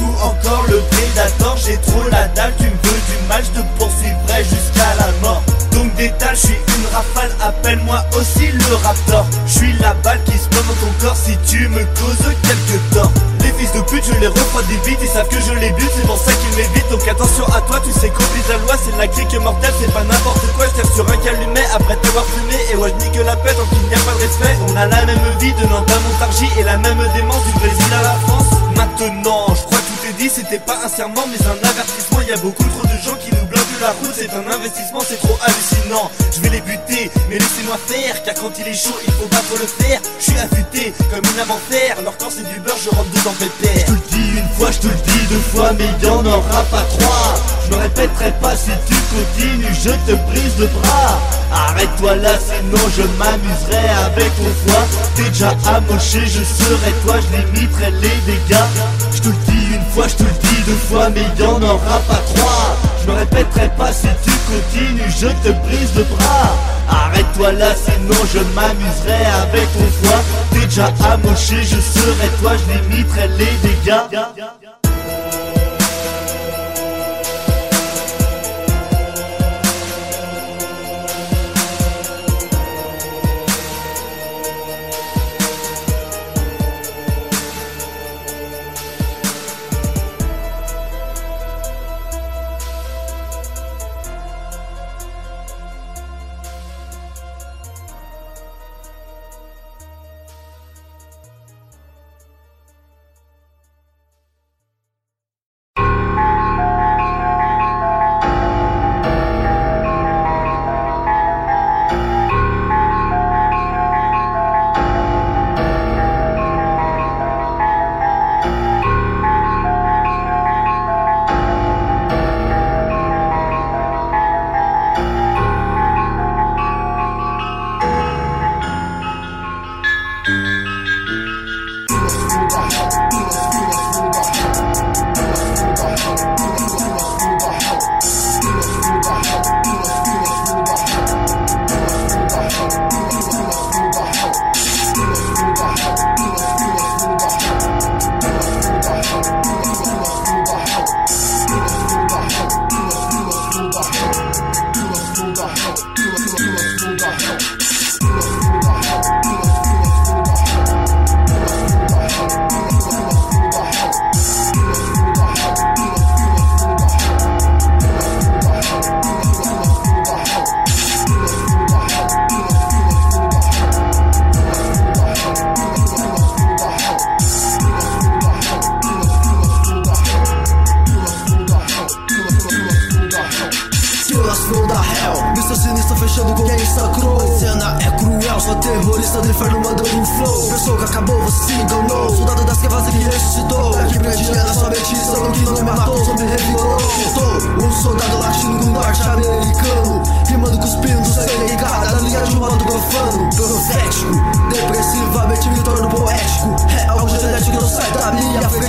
ou encore le Predator. J'ai trop la dalle, tu me veux du mal, je te poursuivrai jusqu'à la mort. Donc détale, je suis une rafale, appelle-moi aussi le Raptor. Je suis la balle qui se dans ton corps si tu me causes quelques torts. Les fils de pute, je les refroidis vite, ils savent que je les bute, c'est pour ça qu'ils m'évitent. Donc attention à toi, tu sais qu'oublie la loi, c'est la clique mortelle, c'est pas n'importe quoi. Je tire sur un calumet après t'avoir fumé, et ouais, je nique la pète, donc il n'y a pas de respect. On a la même vie de Nantes Montargis et la même démence du Brésil à la France. Maintenant, je crois que tout est dit, c'était pas un serment, mais un avertissement. Il y a beaucoup trop de gens qui nous bloquent la route c'est un investissement, c'est trop hallucinant. Je vais les buter, mais laissez-moi faire Car quand il est chaud, il faut pas trop le faire Je suis affûté comme une inventaire Alors quand c'est du beurre, je rentre dedans pépère Je te le dis une fois, je te le dis deux fois Mais y'en aura pas trois. Je me répéterai pas si tu continues Je te brise le bras. Arrête-toi là, sinon je m'amuserai avec ton foie. T'es déjà amoché, je serai toi, je limiterai les dégâts. Je te le dis une fois, je te le dis deux fois Mais y'en aura pas trois Je me répéterai pas si tu continues, je te brise le bras. Arrête-toi là, sinon je m'amuserai avec ton foie. Déjà amoché, je serai toi, je limiterai les dégâts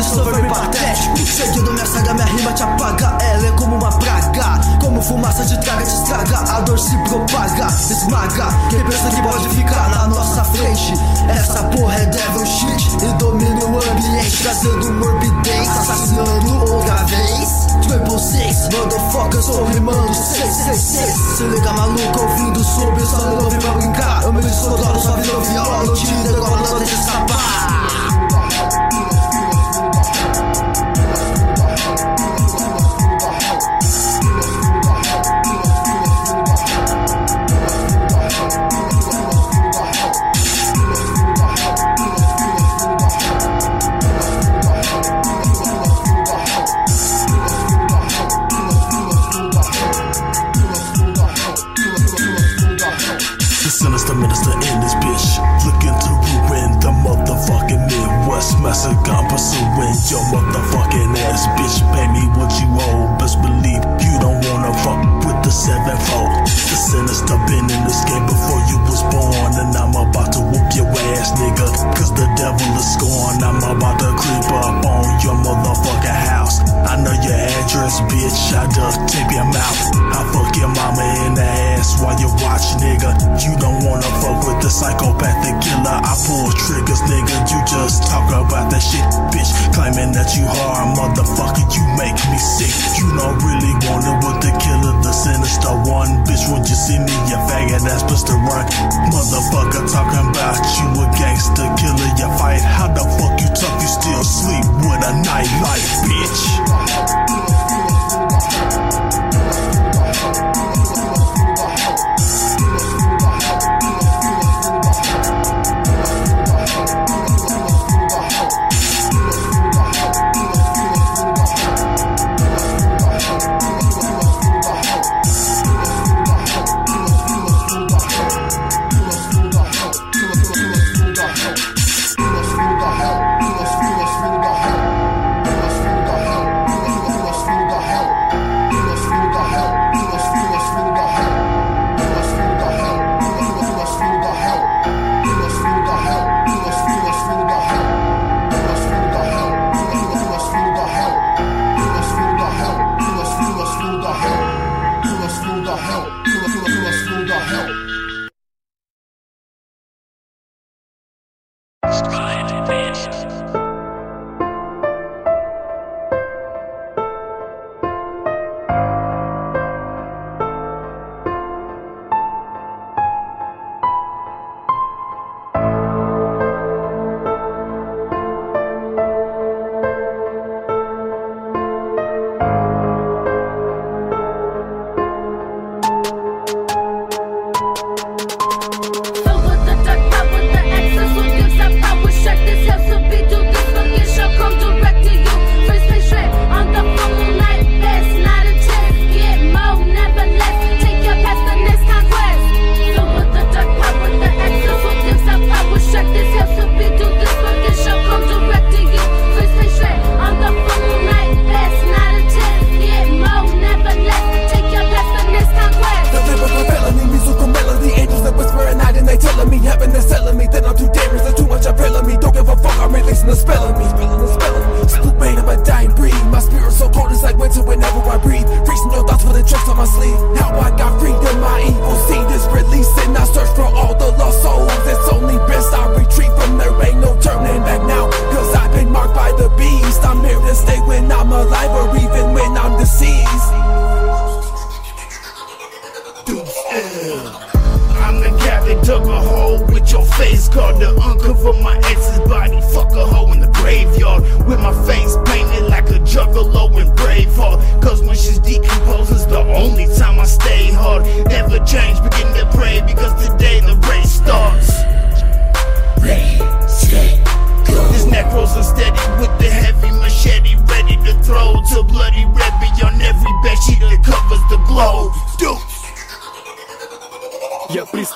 frente Sou verme patético. Seguindo minha saga, minha rima te apaga. Ela é como uma praga. Como fumaça te traga, te estraga. A dor se propaga, esmaga. Quem pensa que pode ficar na nossa frente? Essa porra é devil shit. E domina o ambiente Trazendo morbidez Assassinando outra vez. Triple Six, motherfucker, sou rimando. 666 Se liga maluco, ouvindo sobre Só não ouvi pra brincar. Eu me descontrolo, sua vida eu viola Eu te decolo, não deixa escapar Claiming that you hard, motherfucker You make me sick. You don't really want it with the killer The sinister one, bitch When you see me, you faggot ass supposed to run? Motherfucker talking about you a gangster killer You fight, how the fuck you tough You still sleep with a nightlight, bitch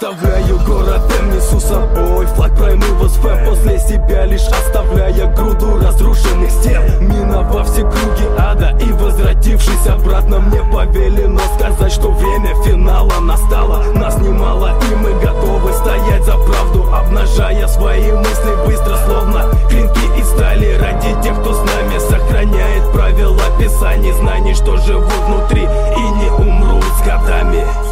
оставляю город М Несу с собой флаг пройму фэм После себя лишь оставляя груду разрушенных стен. Миновав все круги ада и возвратившись обратно Мне повелено сказать, что время финала настало. Нас немало и мы готовы стоять за правду Обнажая свои мысли быстро, словно клинки из стали. Ради тех, кто с нами сохраняет правила писаний Знаний, что живут внутри и не умрут с годами.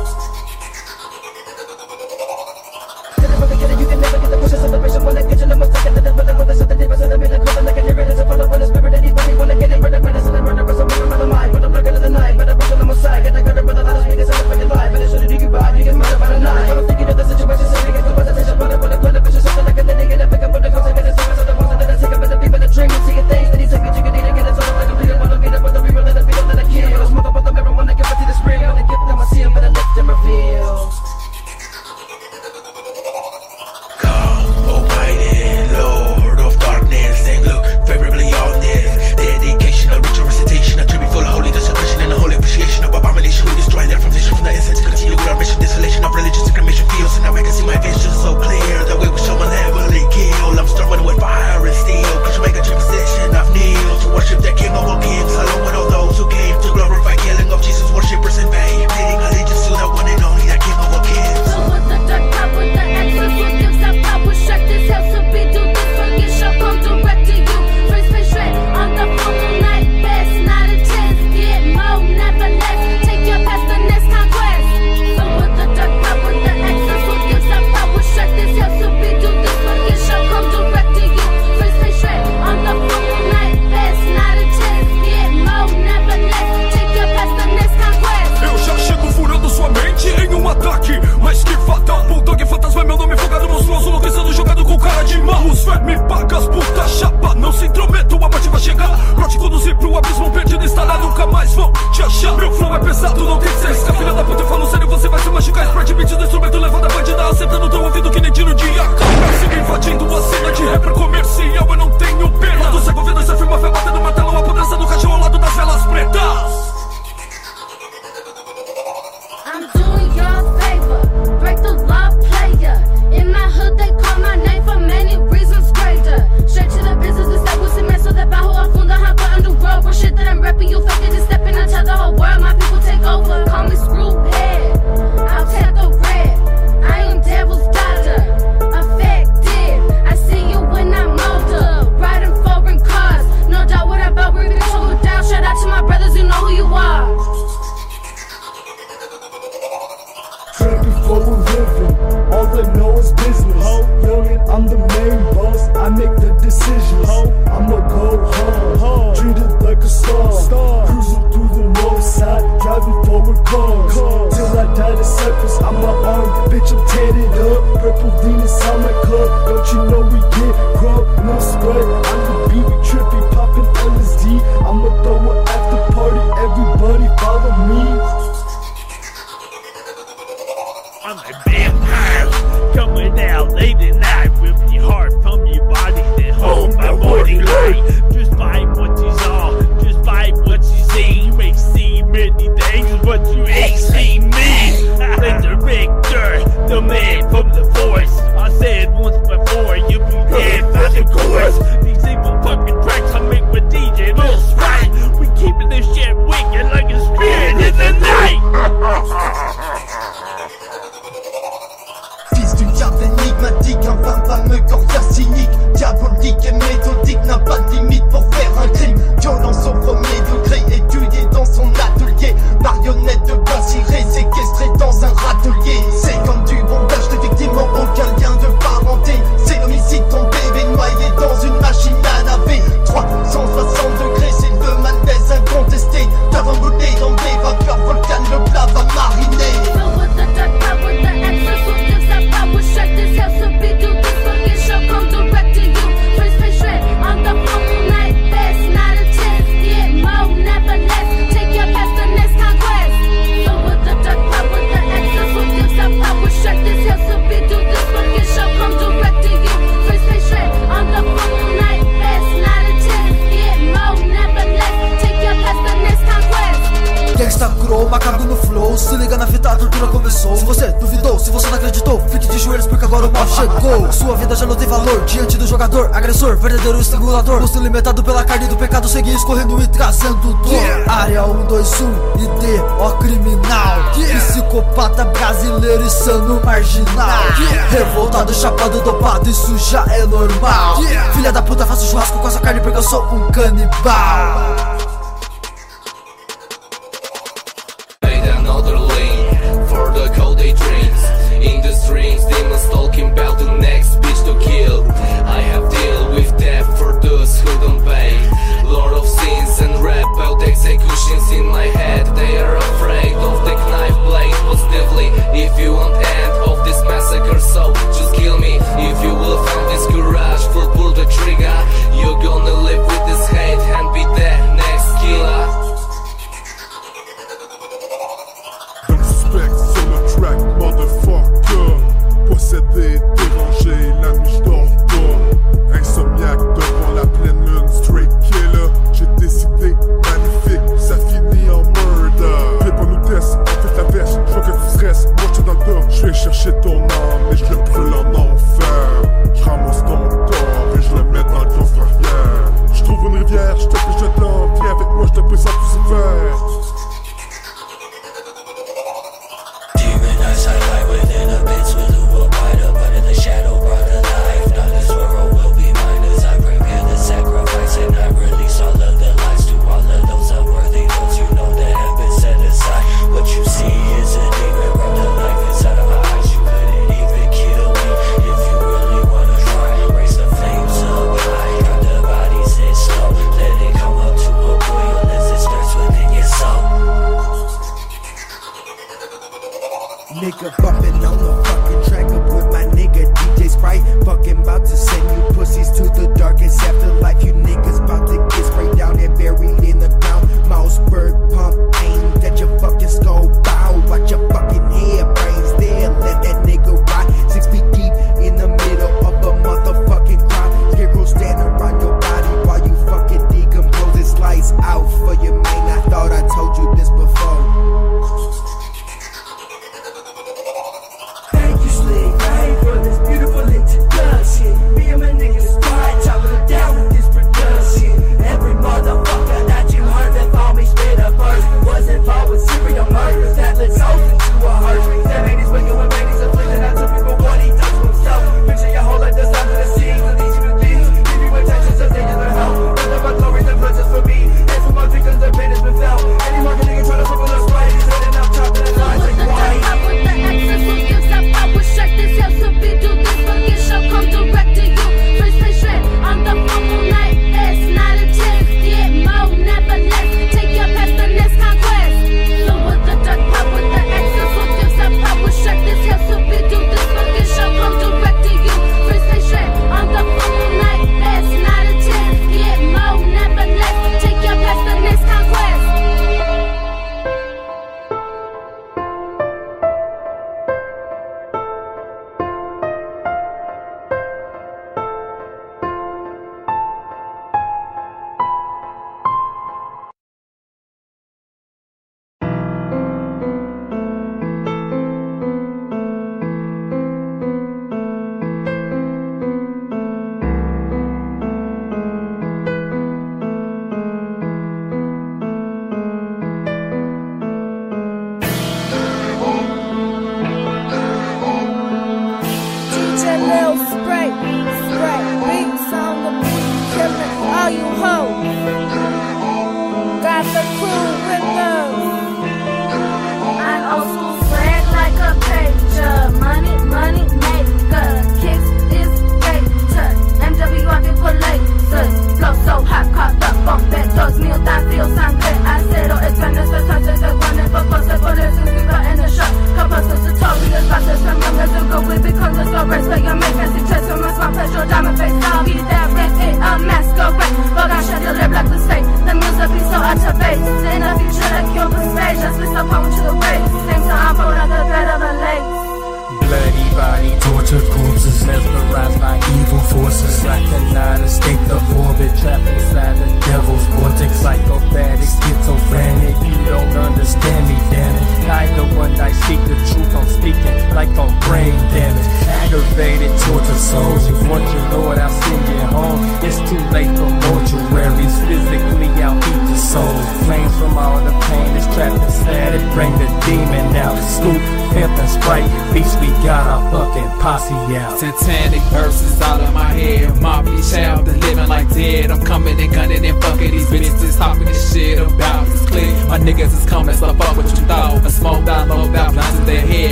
close I can see my vision so clear. The way we show my land will kill. I'm stirring with fire and steel. Cause you make a true I've kneeled to worship that king of all kings.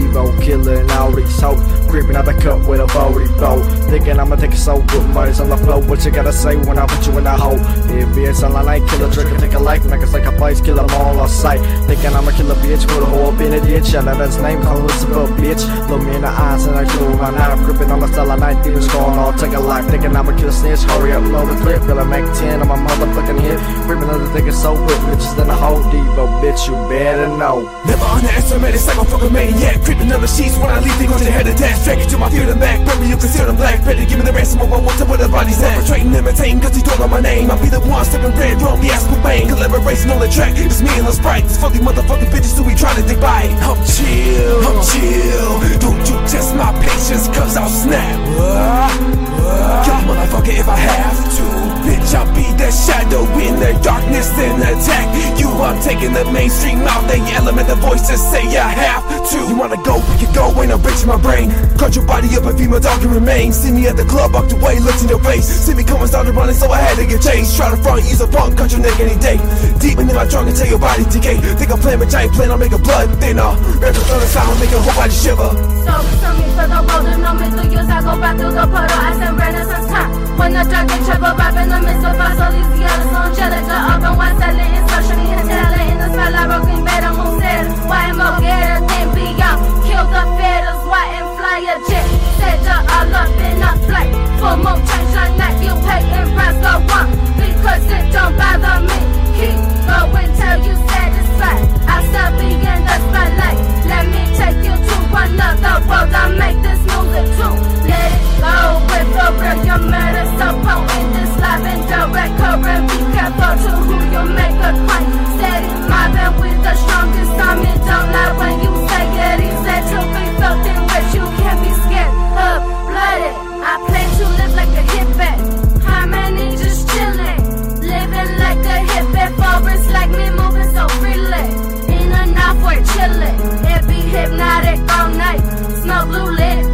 Devo killing all these hoes. Creeping out the cup with a 40 bow. Thinking I'ma take it so good, money's on the floor. What you gotta say when I put you in the hole? If it's on the night, kill a trick take a life. Niggas like a place, kill them all on sight. Thinking I'ma kill a bitch with a whole up in a ditch. And that's name called Elizabeth, bitch. Look me in the eyes and I kill my knife. Gripping on the cell, night demons going all take a life. Thinking I'ma kill a snitch, hurry up, load the clip. Gonna make 10 on my motherfucking hit. Creeping other thinking so quick, bitches in the whole Devo, bitch, you better know. Never underestimate it's like a fucking maniac. Creeping on the sheets when I leave, they go to head attack Drag it to my fear the back, baby you consider them black. Better give me the ransom I want to where the body's at Perpetrating, imitating, cause he don't know my name. I'll be the one stepping red, wrong, the ass with bang Collaboration on the track, it's me and the sprite. These fucking motherfucking bitches who be trying to dig by I'm chill, I'm chill. Don't you test my patience cause I'll snap. Uh, Kill a motherfucker if I have to Bitch, I'll be that shadow in the darkness and attack you. I'm taking the mainstream out They element the voices say I have to. You wanna go, we can go, ain't no bitch in my brain. Cut your body up and female dog can remain See me at the club, walked away, looked in your face. See me coming, started running, so I had to get chased. Try to front, use a punk, cut your neck any day. Deep into my trunk until your body decay. Think I'm playing, but I ain't playing, I'll make a blood thinner. On the sound, make a whole body shiver. So to me for the golden no middle years I go back the puddle I send renaissance. Time When the and trouble rap in the midst of us Louisiana, so Angelica Up on one side, letting social in Stella In the spotlight, broken better, Mosetta Why am I better than beyond? Kill the fetters, why and fly a jet Set her all up in a flight For more change, I'm you pay and rise, go on Because it don't bother me Keep till you satisfied I stop being the spotlight. Let me take you to another world. I make this music Let it go. With the real so potent This and direct current Be to who you make a with the strongest don't lie when you say be in which you can't be scared of Blooded I plan to live like a hippie kill it and be hypnotic all night. Smoke blue lips.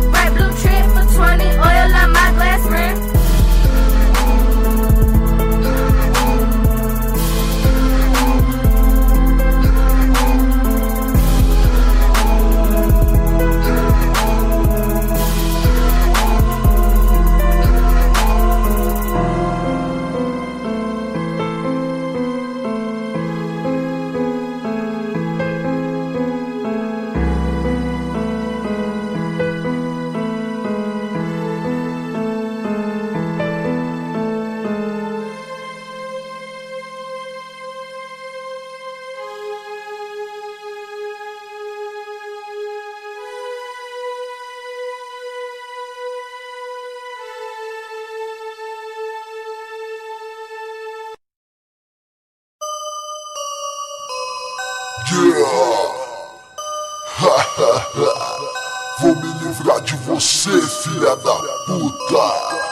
Puta.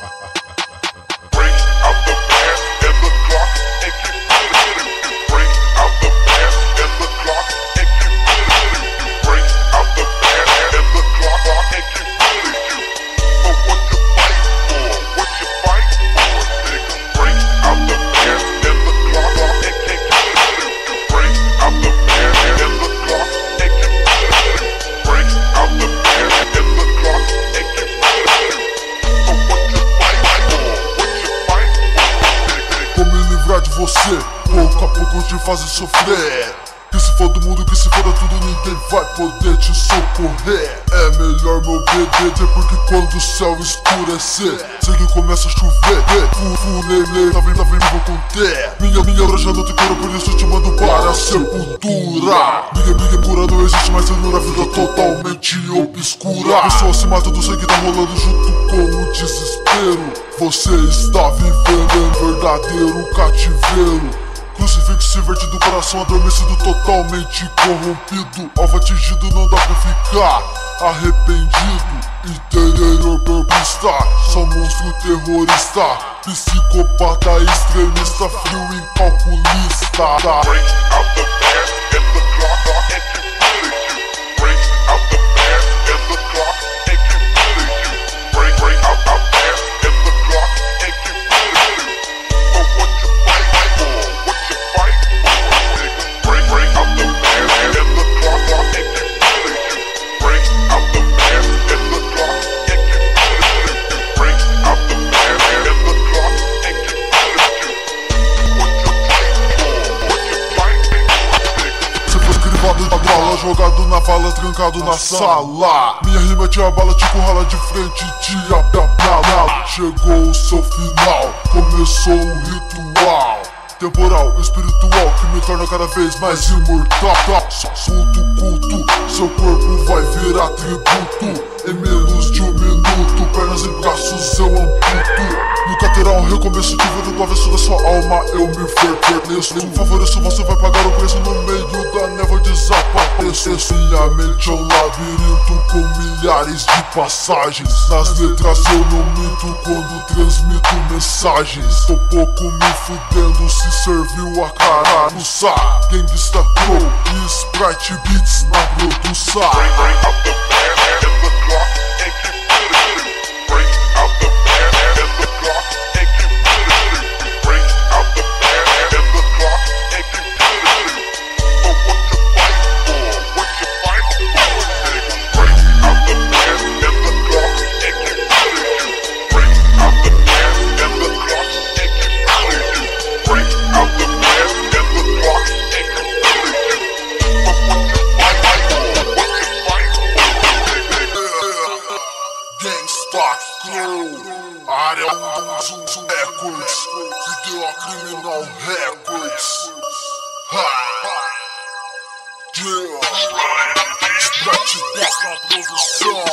a fazer sofrer. Que se for do mundo, que se for tudo, ninguém vai poder te socorrer. É melhor me obedecer, porque quando o céu escurecer, sei que começa a chover. Neném, tá vendo, tá vendo, vou conter. Minha, minha hora já não tem cura, por isso te mando para a sepultura. Ninguém, ninguém cura, não existe mais cenoura, vida totalmente obscura. Pessoa se mata do sangue, tá rolando junto com o desespero. Você está vivendo em verdadeiro cativeiro. Crucifixo invertido, coração adormecido, totalmente corrompido. Alvo atingido, não dá pra ficar arrependido. Interior purpista, só monstro terrorista. Psicopata extremista, frio incalculista. Break out the jogado na vala, trancado na sala. Minha rima te abala, te currala de frente, te apiapala. Chegou o seu final, começou o ritual. Temporal, espiritual, que me torna cada vez mais imortal. Culto, culto, seu corpo vai virar tributo. Em menos de um minuto, pernas e braços eu amputo. Nunca terá um recomeço de vida do avesso da sua alma, eu me fortaleço. Favoreço, você vai pagar o preço no meio da névoa desapareço. Minha mente é um labirinto com milhares de passagens. Nas letras eu não minto quando transmito mensagens. Tô pouco me fudendo se serviu a cara no saco. Gangsta e Sprite Beats na produção. Yeah! Sprite Beats na produção. Break